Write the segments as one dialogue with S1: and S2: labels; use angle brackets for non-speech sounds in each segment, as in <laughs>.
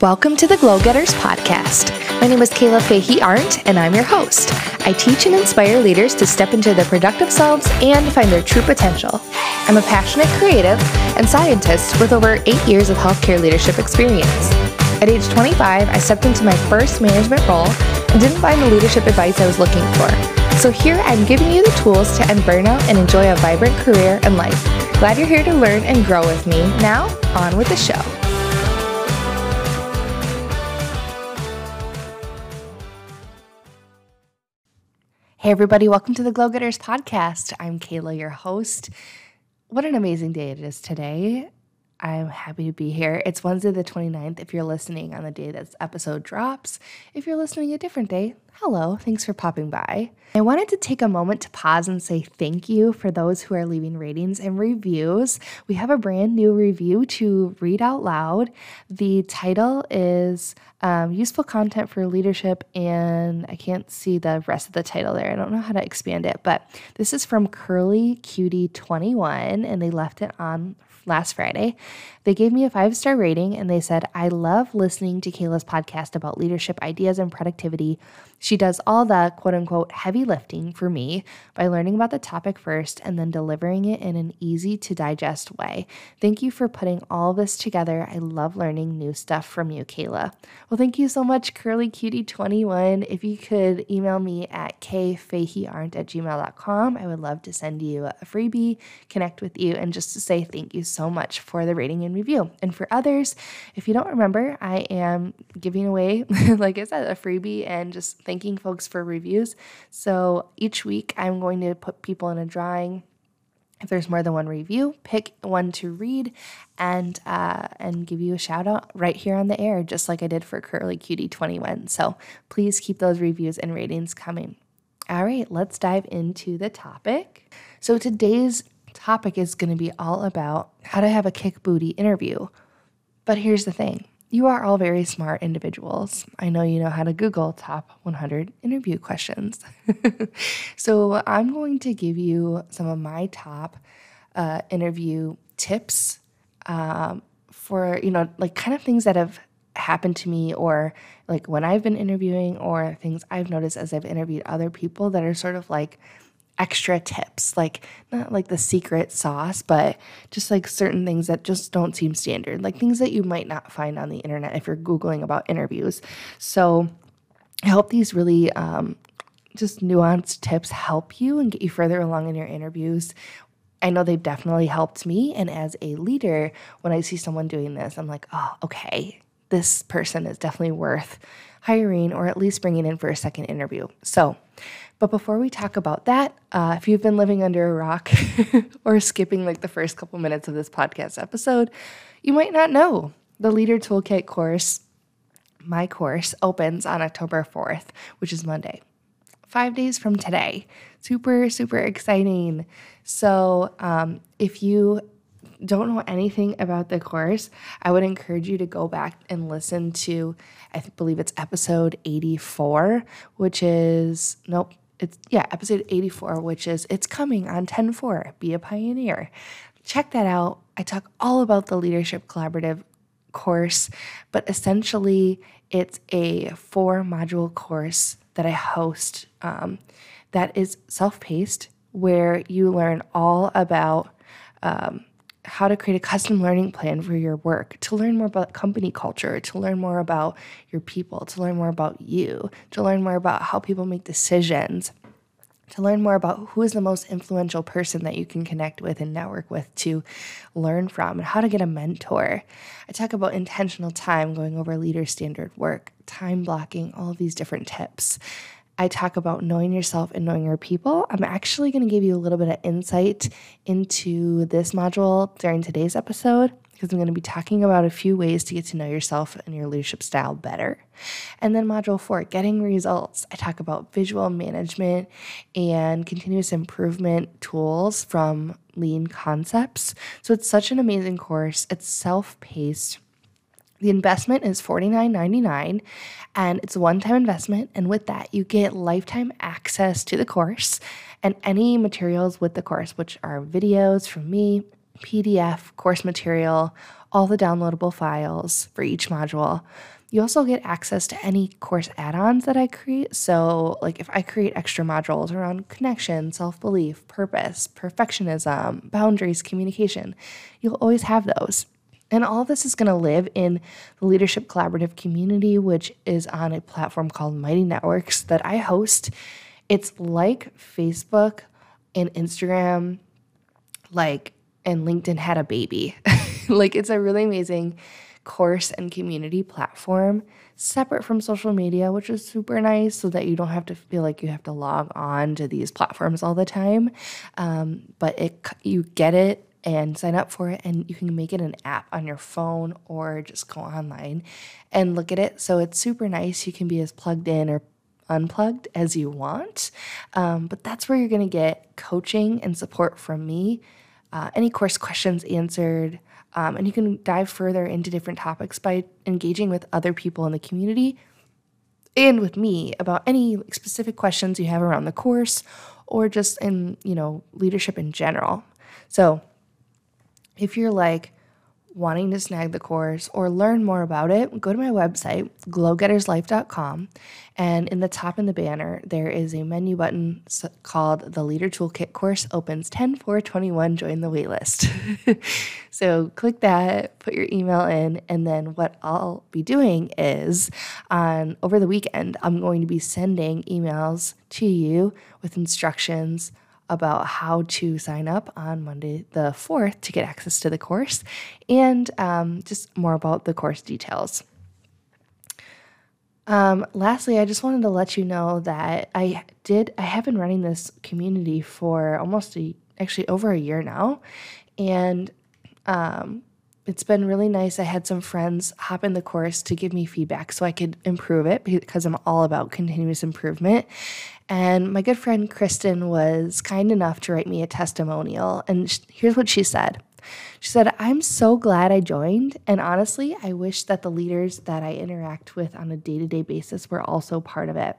S1: Welcome to the Glow Getters podcast. My name is Kayla Fahey Arndt, and I'm your host. I teach and inspire leaders to step into their productive selves and find their true potential. I'm a passionate creative and scientist with over eight years of healthcare leadership experience. At age 25, I stepped into my first management role and didn't find the leadership advice I was looking for. So here I'm giving you the tools to end burnout and enjoy a vibrant career and life. Glad you're here to learn and grow with me. Now, on with the show. Hey, everybody, welcome to the Glow Getters podcast. I'm Kayla, your host. What an amazing day it is today. I'm happy to be here. It's Wednesday, the 29th. If you're listening on the day this episode drops, if you're listening a different day, hello, thanks for popping by. I wanted to take a moment to pause and say thank you for those who are leaving ratings and reviews. We have a brand new review to read out loud. The title is um, Useful Content for Leadership, and I can't see the rest of the title there. I don't know how to expand it, but this is from Curly Cutie 21, and they left it on last Friday. They gave me a five star rating and they said, I love listening to Kayla's podcast about leadership ideas and productivity. She does all the quote unquote heavy lifting for me by learning about the topic first and then delivering it in an easy to digest way. Thank you for putting all this together. I love learning new stuff from you, Kayla. Well, thank you so much, curlycutie21. If you could email me at kfaheyarndt at gmail.com, I would love to send you a freebie, connect with you, and just to say thank you so much for the rating and review. And for others, if you don't remember, I am giving away, <laughs> like I said, a freebie and just thanking folks for reviews. So each week I'm going to put people in a drawing. If there's more than one review, pick one to read and uh, and give you a shout out right here on the air, just like I did for Curly Cutie 21. So please keep those reviews and ratings coming. All right, let's dive into the topic. So today's topic is going to be all about how to have a kick booty interview. But here's the thing you are all very smart individuals. I know you know how to Google top 100 interview questions. <laughs> so I'm going to give you some of my top uh, interview tips um, for, you know, like kind of things that have happened to me or like when I've been interviewing or things I've noticed as I've interviewed other people that are sort of like extra tips, like not like the secret sauce, but just like certain things that just don't seem standard, like things that you might not find on the internet if you're Googling about interviews. So I hope these really um, just nuanced tips help you and get you further along in your interviews. I know they've definitely helped me. And as a leader, when I see someone doing this, I'm like, oh, okay, this person is definitely worth hiring or at least bringing in for a second interview. So, but before we talk about that, uh, if you've been living under a rock <laughs> or skipping like the first couple minutes of this podcast episode, you might not know the Leader Toolkit course, my course, opens on October 4th, which is Monday. Five days from today. Super, super exciting. So, um, if you don't know anything about the course, I would encourage you to go back and listen to, I believe it's episode 84, which is, nope, it's yeah, episode 84, which is it's coming on 10-4. Be a pioneer. Check that out. I talk all about the leadership collaborative course, but essentially it's a four module course that I host um, that is self paced, where you learn all about um, how to create a custom learning plan for your work, to learn more about company culture, to learn more about your people, to learn more about you, to learn more about how people make decisions, to learn more about who is the most influential person that you can connect with and network with to learn from, and how to get a mentor. I talk about intentional time, going over leader standard work, time blocking, all of these different tips. I talk about knowing yourself and knowing your people. I'm actually going to give you a little bit of insight into this module during today's episode because I'm going to be talking about a few ways to get to know yourself and your leadership style better. And then module four, getting results. I talk about visual management and continuous improvement tools from lean concepts. So it's such an amazing course. It's self paced the investment is $49.99 and it's a one time investment. And with that, you get lifetime access to the course and any materials with the course, which are videos from me, PDF, course material, all the downloadable files for each module. You also get access to any course add ons that I create. So, like if I create extra modules around connection, self belief, purpose, perfectionism, boundaries, communication, you'll always have those. And all this is going to live in the Leadership Collaborative community, which is on a platform called Mighty Networks that I host. It's like Facebook and Instagram, like, and LinkedIn had a baby. <laughs> like, it's a really amazing course and community platform separate from social media, which is super nice so that you don't have to feel like you have to log on to these platforms all the time. Um, but it you get it and sign up for it and you can make it an app on your phone or just go online and look at it. So it's super nice. You can be as plugged in or unplugged as you want. Um, but that's where you're going to get coaching and support from me, uh, any course questions answered. Um, and you can dive further into different topics by engaging with other people in the community and with me about any specific questions you have around the course or just in, you know, leadership in general. So, if you're like wanting to snag the course or learn more about it, go to my website, glowgetterslife.com. And in the top in the banner, there is a menu button called the Leader Toolkit course opens 10 4 21. Join the waitlist. <laughs> so click that, put your email in, and then what I'll be doing is on over the weekend, I'm going to be sending emails to you with instructions about how to sign up on Monday the 4th to get access to the course and um, just more about the course details. Um, lastly, I just wanted to let you know that I did, I have been running this community for almost a, actually over a year now. And um, it's been really nice. I had some friends hop in the course to give me feedback so I could improve it because I'm all about continuous improvement. And my good friend Kristen was kind enough to write me a testimonial. And here's what she said She said, I'm so glad I joined. And honestly, I wish that the leaders that I interact with on a day to day basis were also part of it.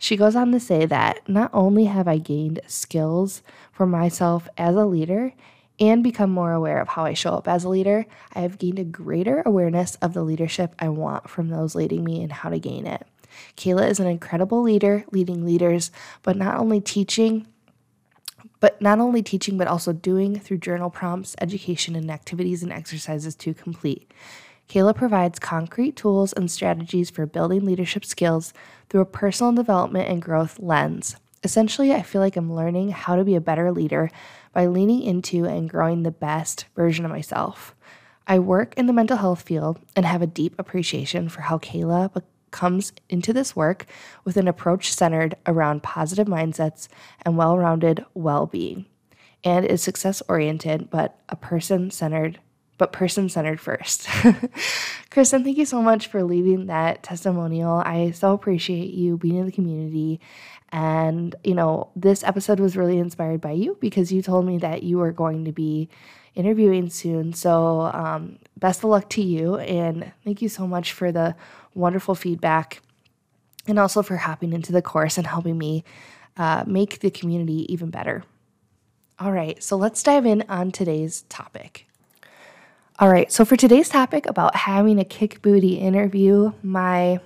S1: She goes on to say that not only have I gained skills for myself as a leader and become more aware of how I show up as a leader, I have gained a greater awareness of the leadership I want from those leading me and how to gain it. Kayla is an incredible leader, leading leaders, but not only teaching, but not only teaching, but also doing through journal prompts, education, and activities and exercises to complete. Kayla provides concrete tools and strategies for building leadership skills through a personal development and growth lens. Essentially, I feel like I'm learning how to be a better leader by leaning into and growing the best version of myself. I work in the mental health field and have a deep appreciation for how Kayla comes into this work with an approach centered around positive mindsets and well rounded well being, and is success oriented, but a person centered. But person centered first. <laughs> Kristen, thank you so much for leaving that testimonial. I so appreciate you being in the community. And, you know, this episode was really inspired by you because you told me that you were going to be interviewing soon. So, um, best of luck to you. And thank you so much for the wonderful feedback and also for hopping into the course and helping me uh, make the community even better. All right, so let's dive in on today's topic. All right, so for today's topic about having a kick booty interview, my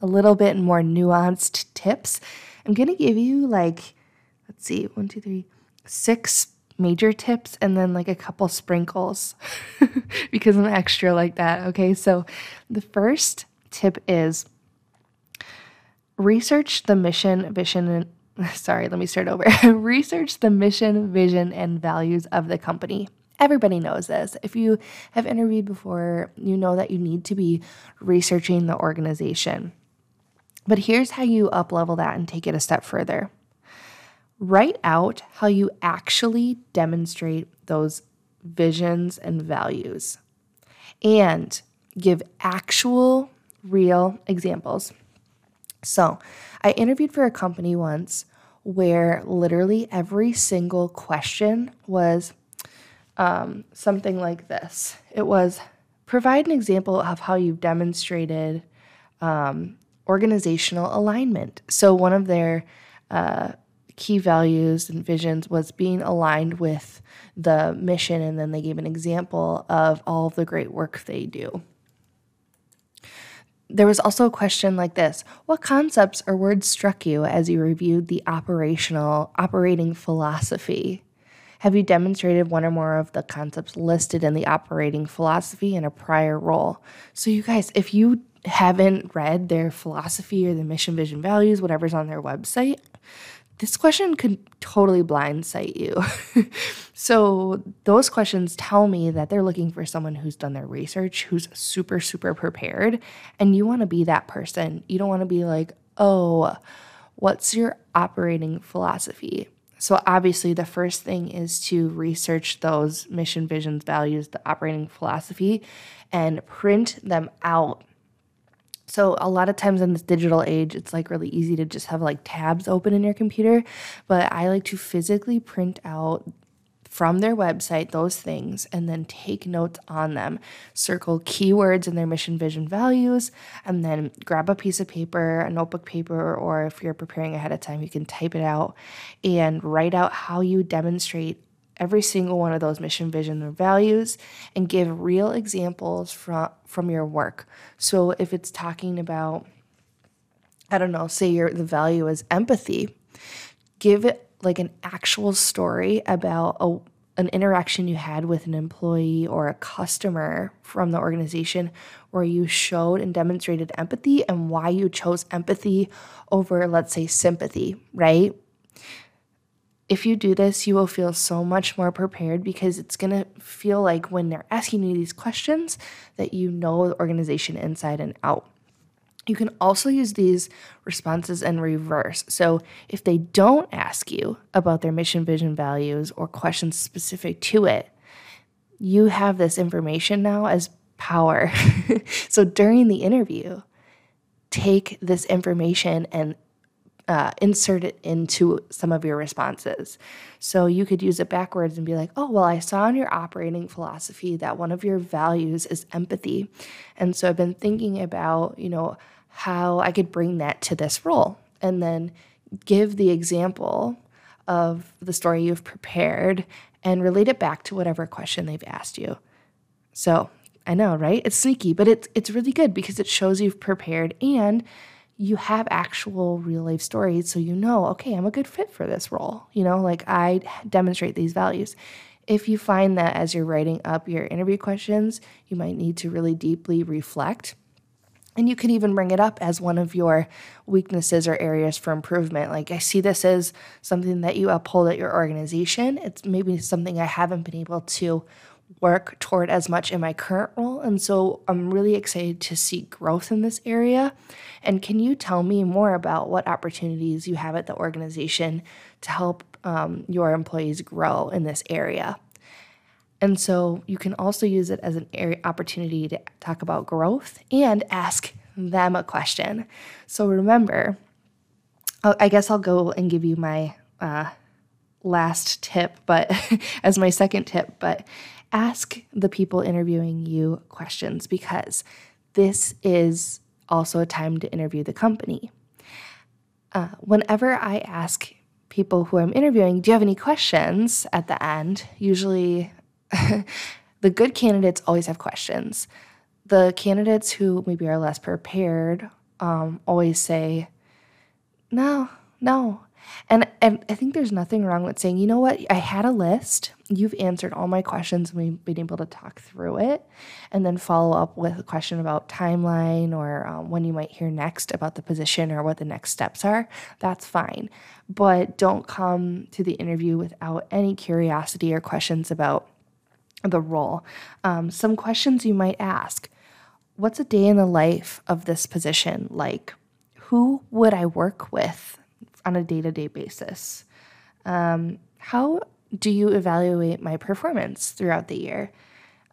S1: a little bit more nuanced tips, I'm gonna give you like, let's see, one, two, three, six major tips and then like a couple sprinkles <laughs> because I'm extra like that. Okay, so the first tip is research the mission, vision, and <laughs> sorry, let me start over. <laughs> research the mission, vision, and values of the company. Everybody knows this. If you have interviewed before, you know that you need to be researching the organization. But here's how you uplevel that and take it a step further. Write out how you actually demonstrate those visions and values and give actual real examples. So, I interviewed for a company once where literally every single question was um, something like this it was provide an example of how you've demonstrated um, organizational alignment. So, one of their uh, key values and visions was being aligned with the mission. And then they gave an example of all of the great work they do. There was also a question like this What concepts or words struck you as you reviewed the operational operating philosophy? Have you demonstrated one or more of the concepts listed in the operating philosophy in a prior role? So, you guys, if you haven't read their philosophy or the mission, vision, values, whatever's on their website, this question could totally blindside you. <laughs> so, those questions tell me that they're looking for someone who's done their research, who's super, super prepared, and you want to be that person. You don't want to be like, oh, what's your operating philosophy? So, obviously, the first thing is to research those mission, visions, values, the operating philosophy, and print them out. So a lot of times in this digital age, it's like really easy to just have like tabs open in your computer, but I like to physically print out from their website those things and then take notes on them. Circle keywords in their mission, vision, values, and then grab a piece of paper, a notebook paper, or if you're preparing ahead of time, you can type it out and write out how you demonstrate every single one of those mission, vision, or values and give real examples from, from your work. So if it's talking about, I don't know, say your the value is empathy, give it like an actual story about a, an interaction you had with an employee or a customer from the organization where you showed and demonstrated empathy and why you chose empathy over, let's say, sympathy, right? if you do this, you will feel so much more prepared because it's going to feel like when they're asking you these questions that you know the organization inside and out. You can also use these responses in reverse. So, if they don't ask you about their mission, vision, values, or questions specific to it, you have this information now as power. <laughs> so, during the interview, take this information and uh, insert it into some of your responses. So you could use it backwards and be like, oh, well, I saw in your operating philosophy that one of your values is empathy. And so I've been thinking about, you know, how I could bring that to this role and then give the example of the story you've prepared and relate it back to whatever question they've asked you. So I know, right? It's sneaky, but it's it's really good because it shows you've prepared and you have actual real life stories so you know okay i'm a good fit for this role you know like i demonstrate these values if you find that as you're writing up your interview questions you might need to really deeply reflect and you can even bring it up as one of your weaknesses or areas for improvement. Like, I see this as something that you uphold at your organization. It's maybe something I haven't been able to work toward as much in my current role. And so I'm really excited to see growth in this area. And can you tell me more about what opportunities you have at the organization to help um, your employees grow in this area? And so you can also use it as an area opportunity to talk about growth and ask them a question. So remember, I guess I'll go and give you my uh, last tip, but <laughs> as my second tip, but ask the people interviewing you questions because this is also a time to interview the company. Uh, whenever I ask people who I'm interviewing, do you have any questions at the end? Usually, <laughs> the good candidates always have questions. The candidates who maybe are less prepared um, always say, no, no, and, and I think there's nothing wrong with saying, you know what, I had a list. You've answered all my questions and we've been able to talk through it. And then follow up with a question about timeline or um, when you might hear next about the position or what the next steps are. That's fine. But don't come to the interview without any curiosity or questions about the role. Um, some questions you might ask What's a day in the life of this position like? Who would I work with? On a day to day basis? Um, how do you evaluate my performance throughout the year?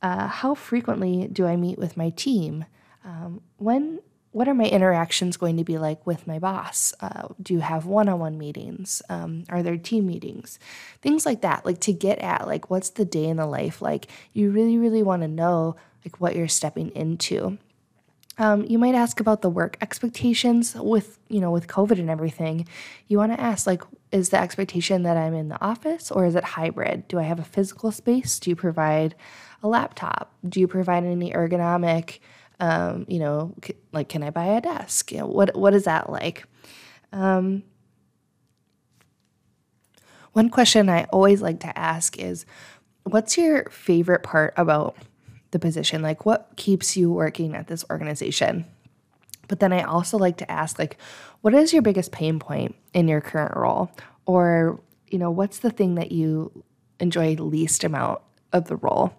S1: Uh, how frequently do I meet with my team? Um, when what are my interactions going to be like with my boss? Uh, do you have one-on-one meetings? Um, are there team meetings? Things like that, like to get at like what's the day in the life like. You really, really want to know like what you're stepping into. Um, you might ask about the work expectations with you know with covid and everything. You want to ask like is the expectation that i'm in the office or is it hybrid? Do i have a physical space? Do you provide a laptop? Do you provide any ergonomic um, you know c- like can i buy a desk? You know, what what is that like? Um, one question i always like to ask is what's your favorite part about the position like what keeps you working at this organization? But then i also like to ask like what is your biggest pain point in your current role? Or you know what's the thing that you enjoy least amount of the role?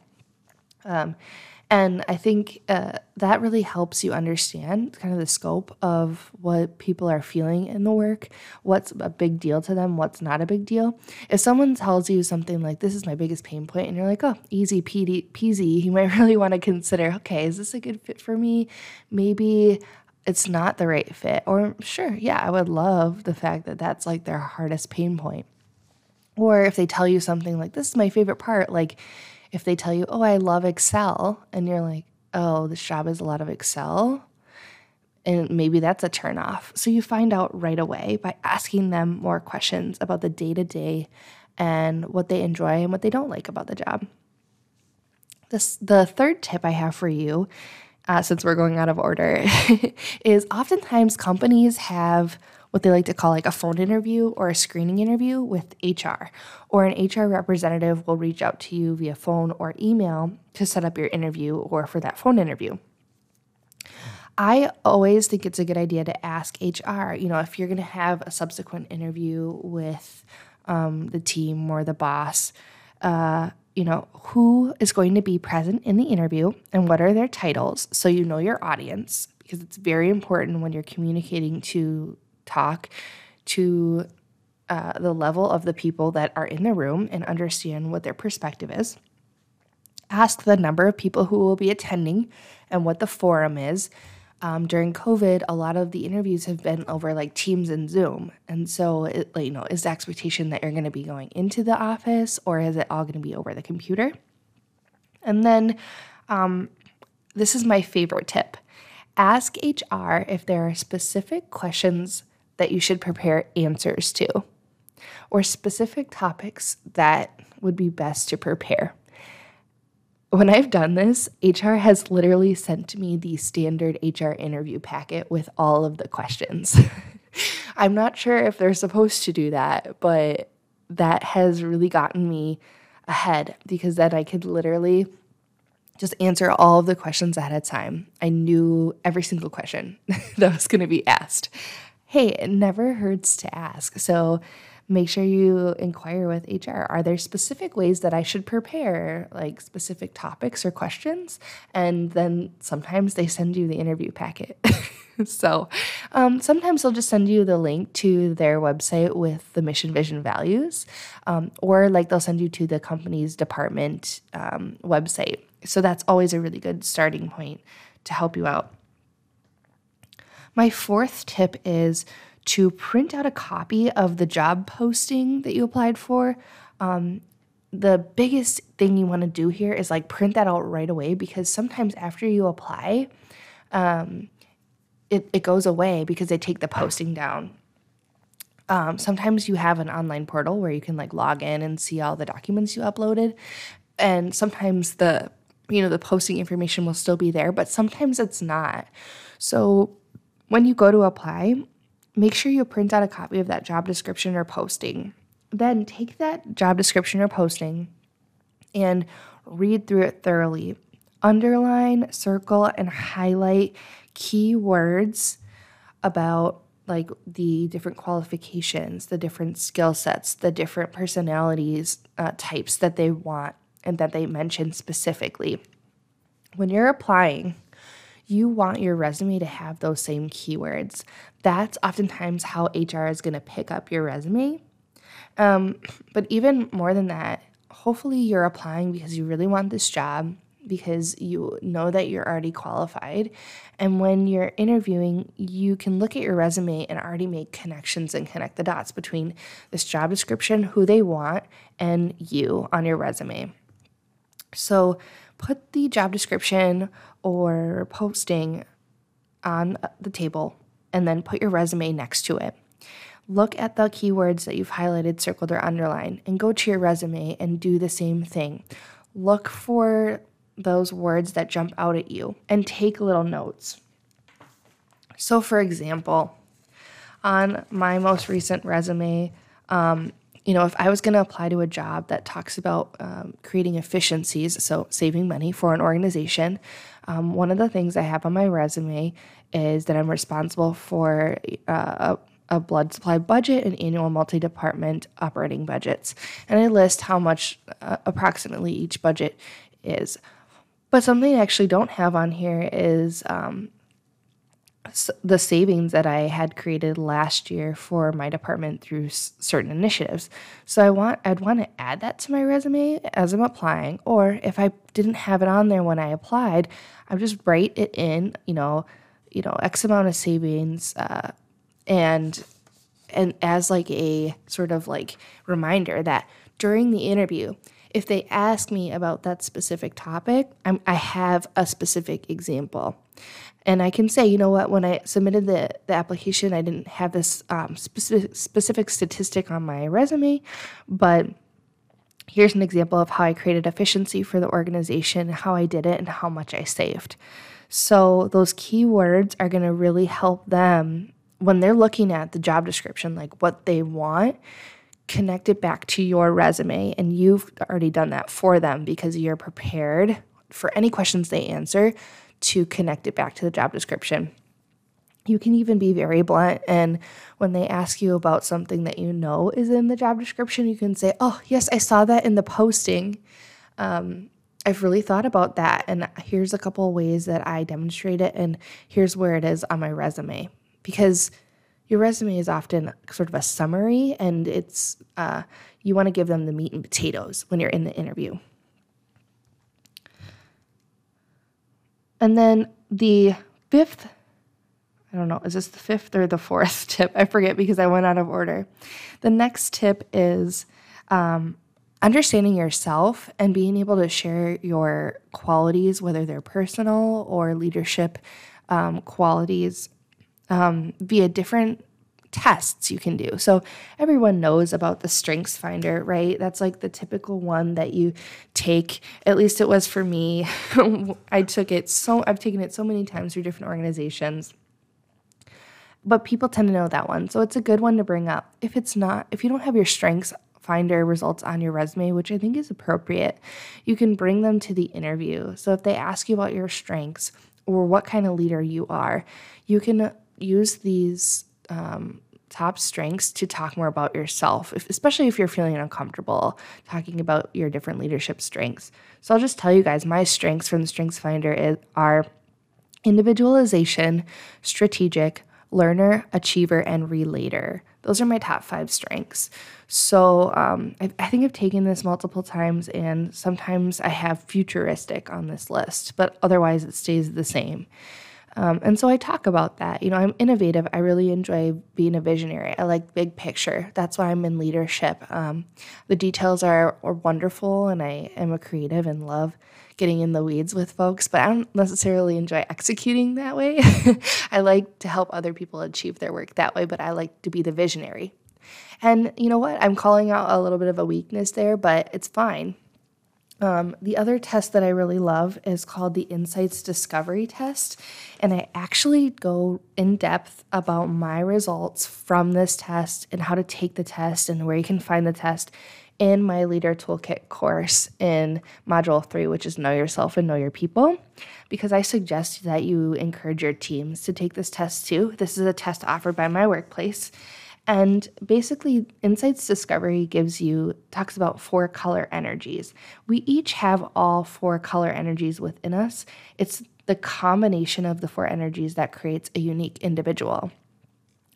S1: Um, and I think uh, that really helps you understand kind of the scope of what people are feeling in the work, what's a big deal to them, what's not a big deal. If someone tells you something like, This is my biggest pain point, and you're like, Oh, easy peasy, <laughs> you might really want to consider, Okay, is this a good fit for me? Maybe it's not the right fit. Or, sure, yeah, I would love the fact that that's like their hardest pain point. Or if they tell you something like, This is my favorite part, like, if they tell you, oh, I love Excel, and you're like, oh, this job is a lot of Excel, and maybe that's a turnoff. So you find out right away by asking them more questions about the day to day and what they enjoy and what they don't like about the job. This, the third tip I have for you, uh, since we're going out of order, <laughs> is oftentimes companies have what they like to call like a phone interview or a screening interview with HR. Or an HR representative will reach out to you via phone or email to set up your interview or for that phone interview. I always think it's a good idea to ask HR, you know, if you're going to have a subsequent interview with um, the team or the boss, uh, you know, who is going to be present in the interview and what are their titles so you know your audience because it's very important when you're communicating to talk to uh, the level of the people that are in the room and understand what their perspective is. Ask the number of people who will be attending and what the forum is. Um, during COVID, a lot of the interviews have been over like Teams and Zoom, and so it, you know, is the expectation that you're going to be going into the office, or is it all going to be over the computer? And then, um, this is my favorite tip: ask HR if there are specific questions that you should prepare answers to, or specific topics that would be best to prepare. When I've done this, HR has literally sent me the standard HR interview packet with all of the questions. <laughs> I'm not sure if they're supposed to do that, but that has really gotten me ahead because then I could literally just answer all of the questions ahead of time. I knew every single question <laughs> that was going to be asked hey, it never hurts to ask. So make sure you inquire with HR. Are there specific ways that I should prepare, like specific topics or questions? And then sometimes they send you the interview packet. <laughs> so um, sometimes they'll just send you the link to their website with the mission, vision, values, um, or like they'll send you to the company's department um, website. So that's always a really good starting point to help you out. My fourth tip is to print out a copy of the job posting that you applied for. Um, the biggest thing you want to do here is like print that out right away because sometimes after you apply, um, it, it goes away because they take the posting down. Um, sometimes you have an online portal where you can like log in and see all the documents you uploaded, and sometimes the you know the posting information will still be there, but sometimes it's not. So when you go to apply, make sure you print out a copy of that job description or posting. Then take that job description or posting and read through it thoroughly. Underline, circle, and highlight key words about like the different qualifications, the different skill sets, the different personalities uh, types that they want and that they mention specifically. When you're applying, you want your resume to have those same keywords. That's oftentimes how HR is going to pick up your resume. Um, but even more than that, hopefully you're applying because you really want this job, because you know that you're already qualified. And when you're interviewing, you can look at your resume and already make connections and connect the dots between this job description, who they want, and you on your resume. So put the job description or posting on the table and then put your resume next to it. Look at the keywords that you've highlighted, circled, or underlined, and go to your resume and do the same thing. Look for those words that jump out at you and take little notes. So, for example, on my most recent resume, um, you know, if I was going to apply to a job that talks about um, creating efficiencies, so saving money for an organization, um, one of the things I have on my resume is that I'm responsible for uh, a, a blood supply budget and annual multi department operating budgets. And I list how much uh, approximately each budget is. But something I actually don't have on here is um, the savings that I had created last year for my department through s- certain initiatives. So I want I'd want to add that to my resume as I'm applying or if I didn't have it on there when I applied, I would just write it in, you know, you know, x amount of savings uh, and and as like a sort of like reminder that during the interview if they ask me about that specific topic, I'm, I have a specific example. And I can say, you know what, when I submitted the, the application, I didn't have this um, specific, specific statistic on my resume, but here's an example of how I created efficiency for the organization, how I did it, and how much I saved. So those keywords are going to really help them when they're looking at the job description, like what they want, connect it back to your resume. And you've already done that for them because you're prepared for any questions they answer to connect it back to the job description. You can even be very blunt. And when they ask you about something that you know is in the job description, you can say, Oh, yes, I saw that in the posting. Um, I've really thought about that. And here's a couple of ways that I demonstrate it. And here's where it is on my resume. Because your resume is often sort of a summary, and it's, uh, you want to give them the meat and potatoes when you're in the interview. And then the fifth, I don't know, is this the fifth or the fourth <laughs> tip? I forget because I went out of order. The next tip is um, understanding yourself and being able to share your qualities, whether they're personal or leadership um, qualities, um, via different tests you can do. So everyone knows about the Strengths Finder, right? That's like the typical one that you take. At least it was for me. <laughs> I took it so I've taken it so many times through different organizations. But people tend to know that one. So it's a good one to bring up. If it's not, if you don't have your Strengths Finder results on your resume, which I think is appropriate, you can bring them to the interview. So if they ask you about your strengths or what kind of leader you are, you can use these um, top strengths to talk more about yourself, if, especially if you're feeling uncomfortable talking about your different leadership strengths. So I'll just tell you guys my strengths from the Strengths Finder is, are individualization, strategic, learner, achiever, and relator. Those are my top five strengths. So um, I, I, think I've taken this multiple times, and sometimes I have futuristic on this list, but otherwise it stays the same. Um, and so I talk about that. You know, I'm innovative. I really enjoy being a visionary. I like big picture. That's why I'm in leadership. Um, the details are, are wonderful, and I am a creative and love getting in the weeds with folks, but I don't necessarily enjoy executing that way. <laughs> I like to help other people achieve their work that way, but I like to be the visionary. And you know what? I'm calling out a little bit of a weakness there, but it's fine. Um, the other test that I really love is called the Insights Discovery Test. And I actually go in depth about my results from this test and how to take the test and where you can find the test in my Leader Toolkit course in Module 3, which is Know Yourself and Know Your People, because I suggest that you encourage your teams to take this test too. This is a test offered by my workplace. And basically, Insights Discovery gives you, talks about four color energies. We each have all four color energies within us. It's the combination of the four energies that creates a unique individual.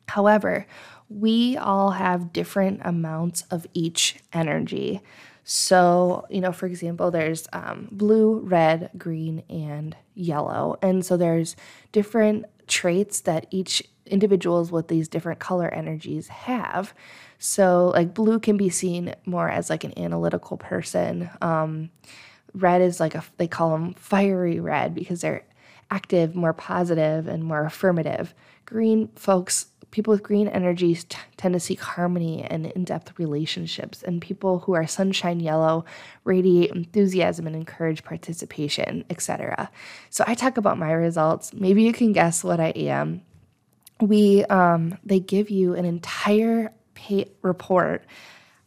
S1: However, we all have different amounts of each energy. So, you know, for example, there's um, blue, red, green, and yellow. And so there's different traits that each individuals with these different color energies have. So, like, blue can be seen more as like an analytical person. Um, red is like a, they call them fiery red because they're active, more positive, and more affirmative. Green folks, people with green energies t- tend to seek harmony and in depth relationships, and people who are sunshine yellow radiate enthusiasm and encourage participation, etc. So I talk about my results. Maybe you can guess what I am. We um, they give you an entire pay- report.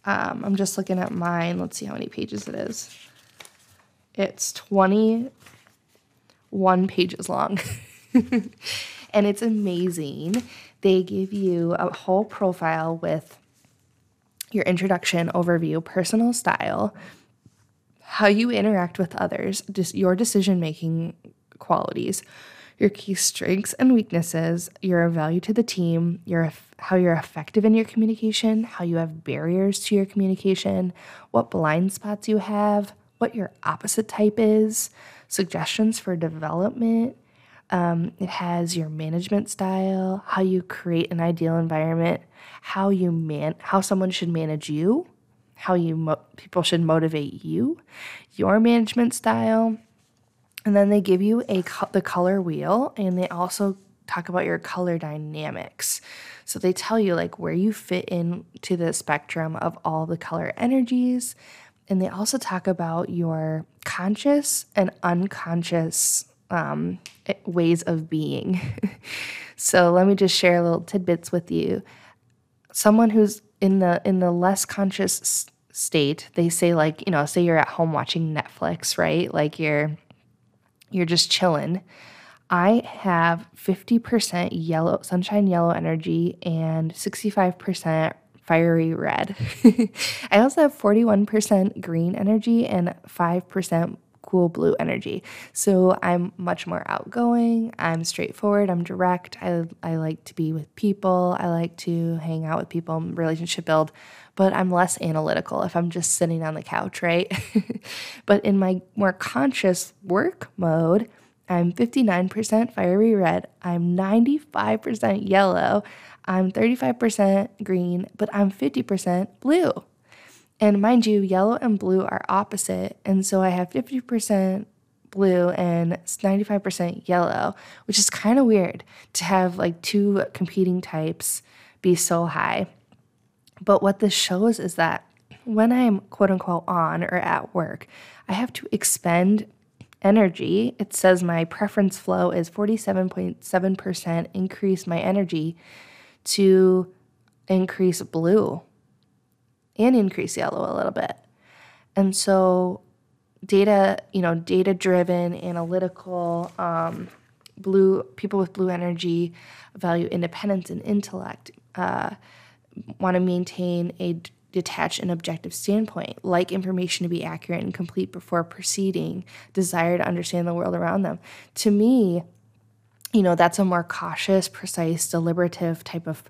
S1: Um, I'm just looking at mine. Let's see how many pages it is. It's 21 pages long. <laughs> and it's amazing. They give you a whole profile with your introduction, overview, personal style, how you interact with others, your decision making qualities, your key strengths and weaknesses, your value to the team, your how you're effective in your communication, how you have barriers to your communication, what blind spots you have, what your opposite type is, suggestions for development, um, it has your management style, how you create an ideal environment, how you man, how someone should manage you, how you mo- people should motivate you, your management style, and then they give you a the color wheel, and they also talk about your color dynamics. So they tell you like where you fit in to the spectrum of all the color energies, and they also talk about your conscious and unconscious um, ways of being. <laughs> so let me just share a little tidbits with you. Someone who's in the in the less conscious state, they say like you know, say you're at home watching Netflix, right? Like you're you're just chilling. I have 50% yellow sunshine yellow energy and 65% fiery red. <laughs> I also have 41% green energy and 5% cool blue energy. So I'm much more outgoing, I'm straightforward, I'm direct. I, I like to be with people, I like to hang out with people, relationship build, but I'm less analytical if I'm just sitting on the couch, right? <laughs> but in my more conscious work mode, I'm 59% fiery red, I'm 95% yellow, I'm 35% green, but I'm 50% blue. And mind you, yellow and blue are opposite. And so I have 50% blue and 95% yellow, which is kind of weird to have like two competing types be so high. But what this shows is that when I'm quote unquote on or at work, I have to expend energy. It says my preference flow is 47.7% increase my energy to increase blue and increase yellow a little bit. And so, data, you know, data driven, analytical, um, blue people with blue energy value independence and intellect, uh, want to maintain a detached and objective standpoint, like information to be accurate and complete before proceeding, desire to understand the world around them. To me, you know, that's a more cautious, precise, deliberative type of,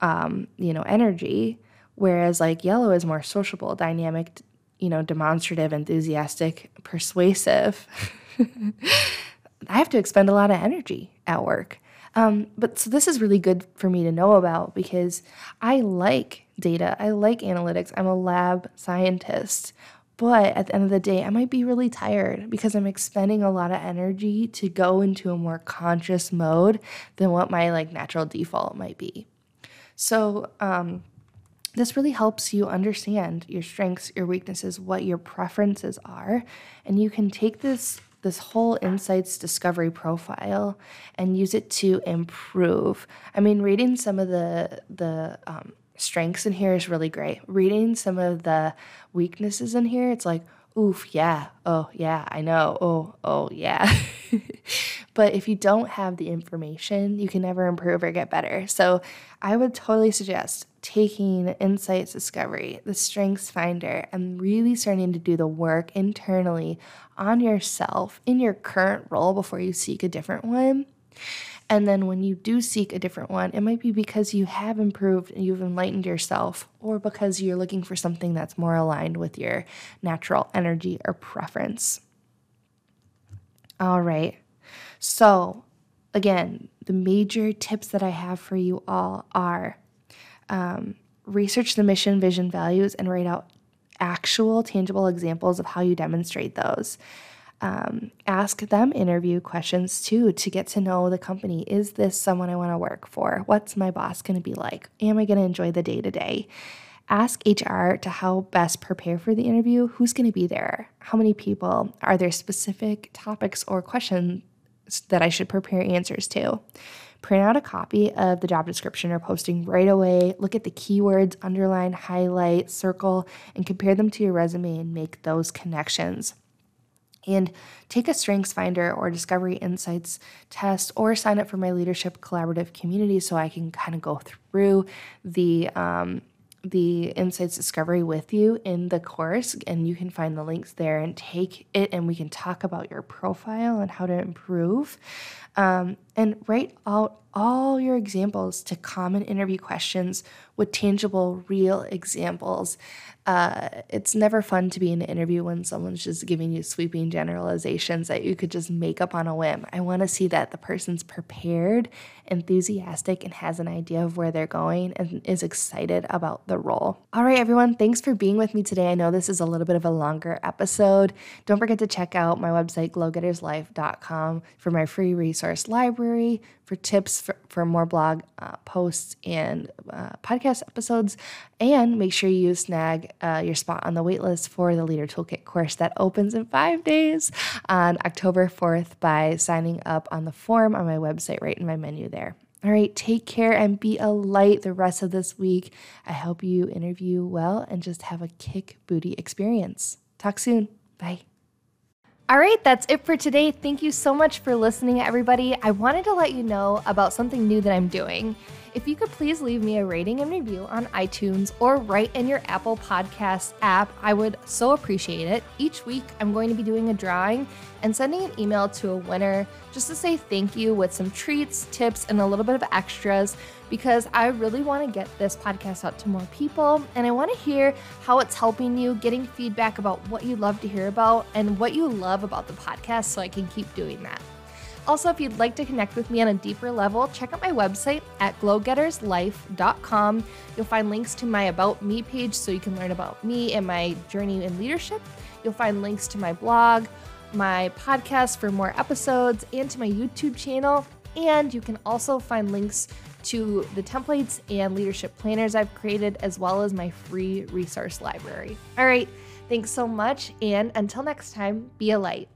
S1: um, you know, energy Whereas like yellow is more sociable, dynamic, you know, demonstrative, enthusiastic, persuasive. <laughs> I have to expend a lot of energy at work. Um, but so this is really good for me to know about because I like data, I like analytics, I'm a lab scientist. But at the end of the day, I might be really tired because I'm expending a lot of energy to go into a more conscious mode than what my like natural default might be. So, um, this really helps you understand your strengths, your weaknesses, what your preferences are, and you can take this this whole insights discovery profile and use it to improve. I mean, reading some of the the um, strengths in here is really great. Reading some of the weaknesses in here, it's like, oof, yeah, oh yeah, I know, oh oh yeah. <laughs> but if you don't have the information, you can never improve or get better. So I would totally suggest taking Insights Discovery, the Strengths Finder, and really starting to do the work internally on yourself in your current role before you seek a different one. And then when you do seek a different one, it might be because you have improved and you've enlightened yourself, or because you're looking for something that's more aligned with your natural energy or preference. All right. So, again, the major tips that I have for you all are um, research the mission, vision, values, and write out actual tangible examples of how you demonstrate those. Um, ask them interview questions too to get to know the company. Is this someone I want to work for? What's my boss going to be like? Am I going to enjoy the day to day? Ask HR to how best prepare for the interview. Who's going to be there? How many people? Are there specific topics or questions that I should prepare answers to? Print out a copy of the job description or posting right away. Look at the keywords, underline, highlight, circle, and compare them to your resume and make those connections. And take a Strengths Finder or Discovery Insights test or sign up for my Leadership Collaborative community so I can kind of go through the um, the insights discovery with you in the course and you can find the links there and take it and we can talk about your profile and how to improve. Um, and write out all your examples to common interview questions with tangible, real examples. Uh, it's never fun to be in an interview when someone's just giving you sweeping generalizations that you could just make up on a whim. I want to see that the person's prepared, enthusiastic, and has an idea of where they're going and is excited about the role. All right, everyone, thanks for being with me today. I know this is a little bit of a longer episode. Don't forget to check out my website, glowgetterslife.com, for my free resource library for tips for, for more blog uh, posts and uh, podcast episodes. And make sure you snag uh, your spot on the waitlist for the Leader Toolkit course that opens in five days on October 4th by signing up on the form on my website, right in my menu there. All right, take care and be a light the rest of this week. I hope you interview well and just have a kick booty experience. Talk soon. Bye. All right, that's it for today. Thank you so much for listening, everybody. I wanted to let you know about something new that I'm doing. If you could please leave me a rating and review on iTunes or write in your Apple Podcast app, I would so appreciate it. Each week, I'm going to be doing a drawing and sending an email to a winner just to say thank you with some treats, tips, and a little bit of extras because I really want to get this podcast out to more people and I want to hear how it's helping you, getting feedback about what you love to hear about and what you love about the podcast so I can keep doing that. Also, if you'd like to connect with me on a deeper level, check out my website at glowgetterslife.com. You'll find links to my About Me page so you can learn about me and my journey in leadership. You'll find links to my blog, my podcast for more episodes, and to my YouTube channel. And you can also find links to the templates and leadership planners I've created, as well as my free resource library. All right, thanks so much. And until next time, be a light.